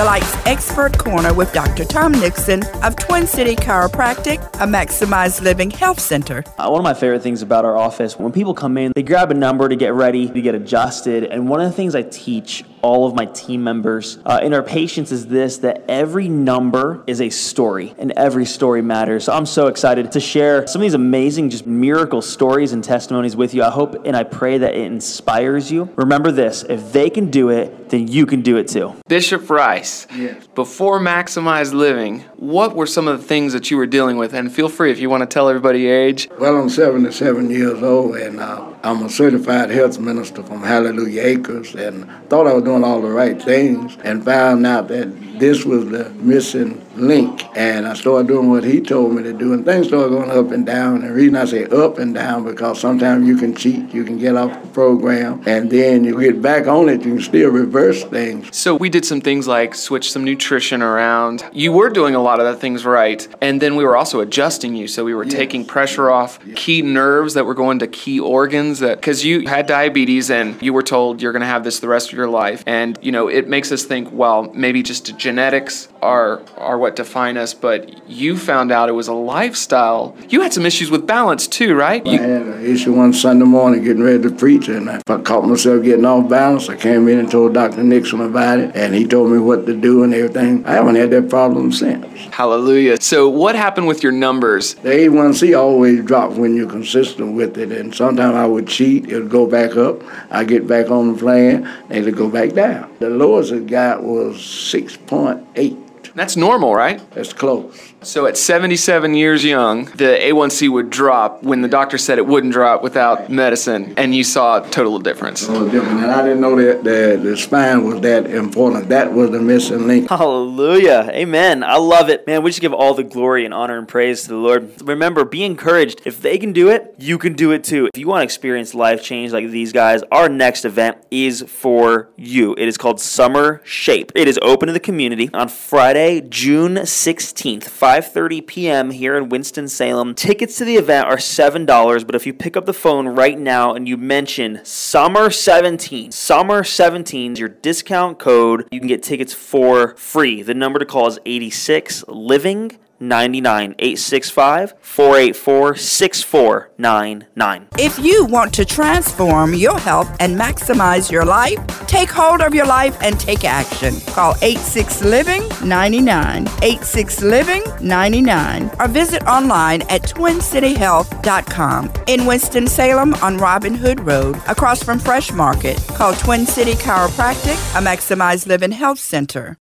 the Life's Expert Corner with Dr. Tom Nixon of Twin City Chiropractic, a maximized living health center. Uh, one of my favorite things about our office, when people come in, they grab a number to get ready, to get adjusted. And one of the things I teach all of my team members uh, in our patients is this that every number is a story and every story matters. So I'm so excited to share some of these amazing, just miracle stories and testimonies with you. I hope and I pray that it inspires you. Remember this if they can do it, then you can do it too. Bishop Rice, yes. before Maximized Living, what were some of the things that you were dealing with? And feel free if you want to tell everybody your age. Well, I'm 77 years old and uh, I'm a certified health minister from Hallelujah Acres and thought I was doing all the right things and found out that this was the missing link. And I started doing what he told me to do, and things started going up and down. And the reason I say up and down because sometimes you can cheat, you can get off the program, and then you get back on it, you can still reverse things. So we did some things like switch some nutrition around. You were doing a lot of the things right, and then we were also adjusting you. So we were yes. taking pressure off yes. key nerves that were going to key organs that because you had diabetes and you were told you're going to have this the rest of your life, and you know it makes us think, well, maybe just genetics are are what define us, but you found out it was a lifestyle. You had some issues with balance too, right? You- I had an issue one Sunday morning getting ready to preach, and I caught myself getting off balance. I came in and told Dr. Nixon about it, and he told me what to do and everything. I haven't had that problem since. Hallelujah. So, what happened with your numbers? The A1C always drops when you're consistent with it, and sometimes I would cheat, it would go back up. I get back on the plane, and it would go back down. The lowest it got was 6.8. That's normal, right? That's close. So at 77 years young, the A1C would drop when the doctor said it wouldn't drop without medicine, and you saw a total difference. Total difference. And I didn't know that the, the spine was that important. That was the missing link. Hallelujah. Amen. I love it. Man, we just give all the glory and honor and praise to the Lord. Remember, be encouraged. If they can do it, you can do it too. If you want to experience life change like these guys, our next event is for you. It is called Summer Shape. It is open to the community on Friday, June 16th. 5:30 p.m. here in Winston-Salem. Tickets to the event are $7, but if you pick up the phone right now and you mention Summer 17, Summer 17 is your discount code, you can get tickets for free. The number to call is 86 Living 99 865 484 6499. If you want to transform your health and maximize your life, take hold of your life and take action. Call 86 Living 99 86 Living 99 or visit online at twincityhealth.com. In Winston-Salem on Robin Hood Road, across from Fresh Market, call Twin City Chiropractic, a maximized living health center.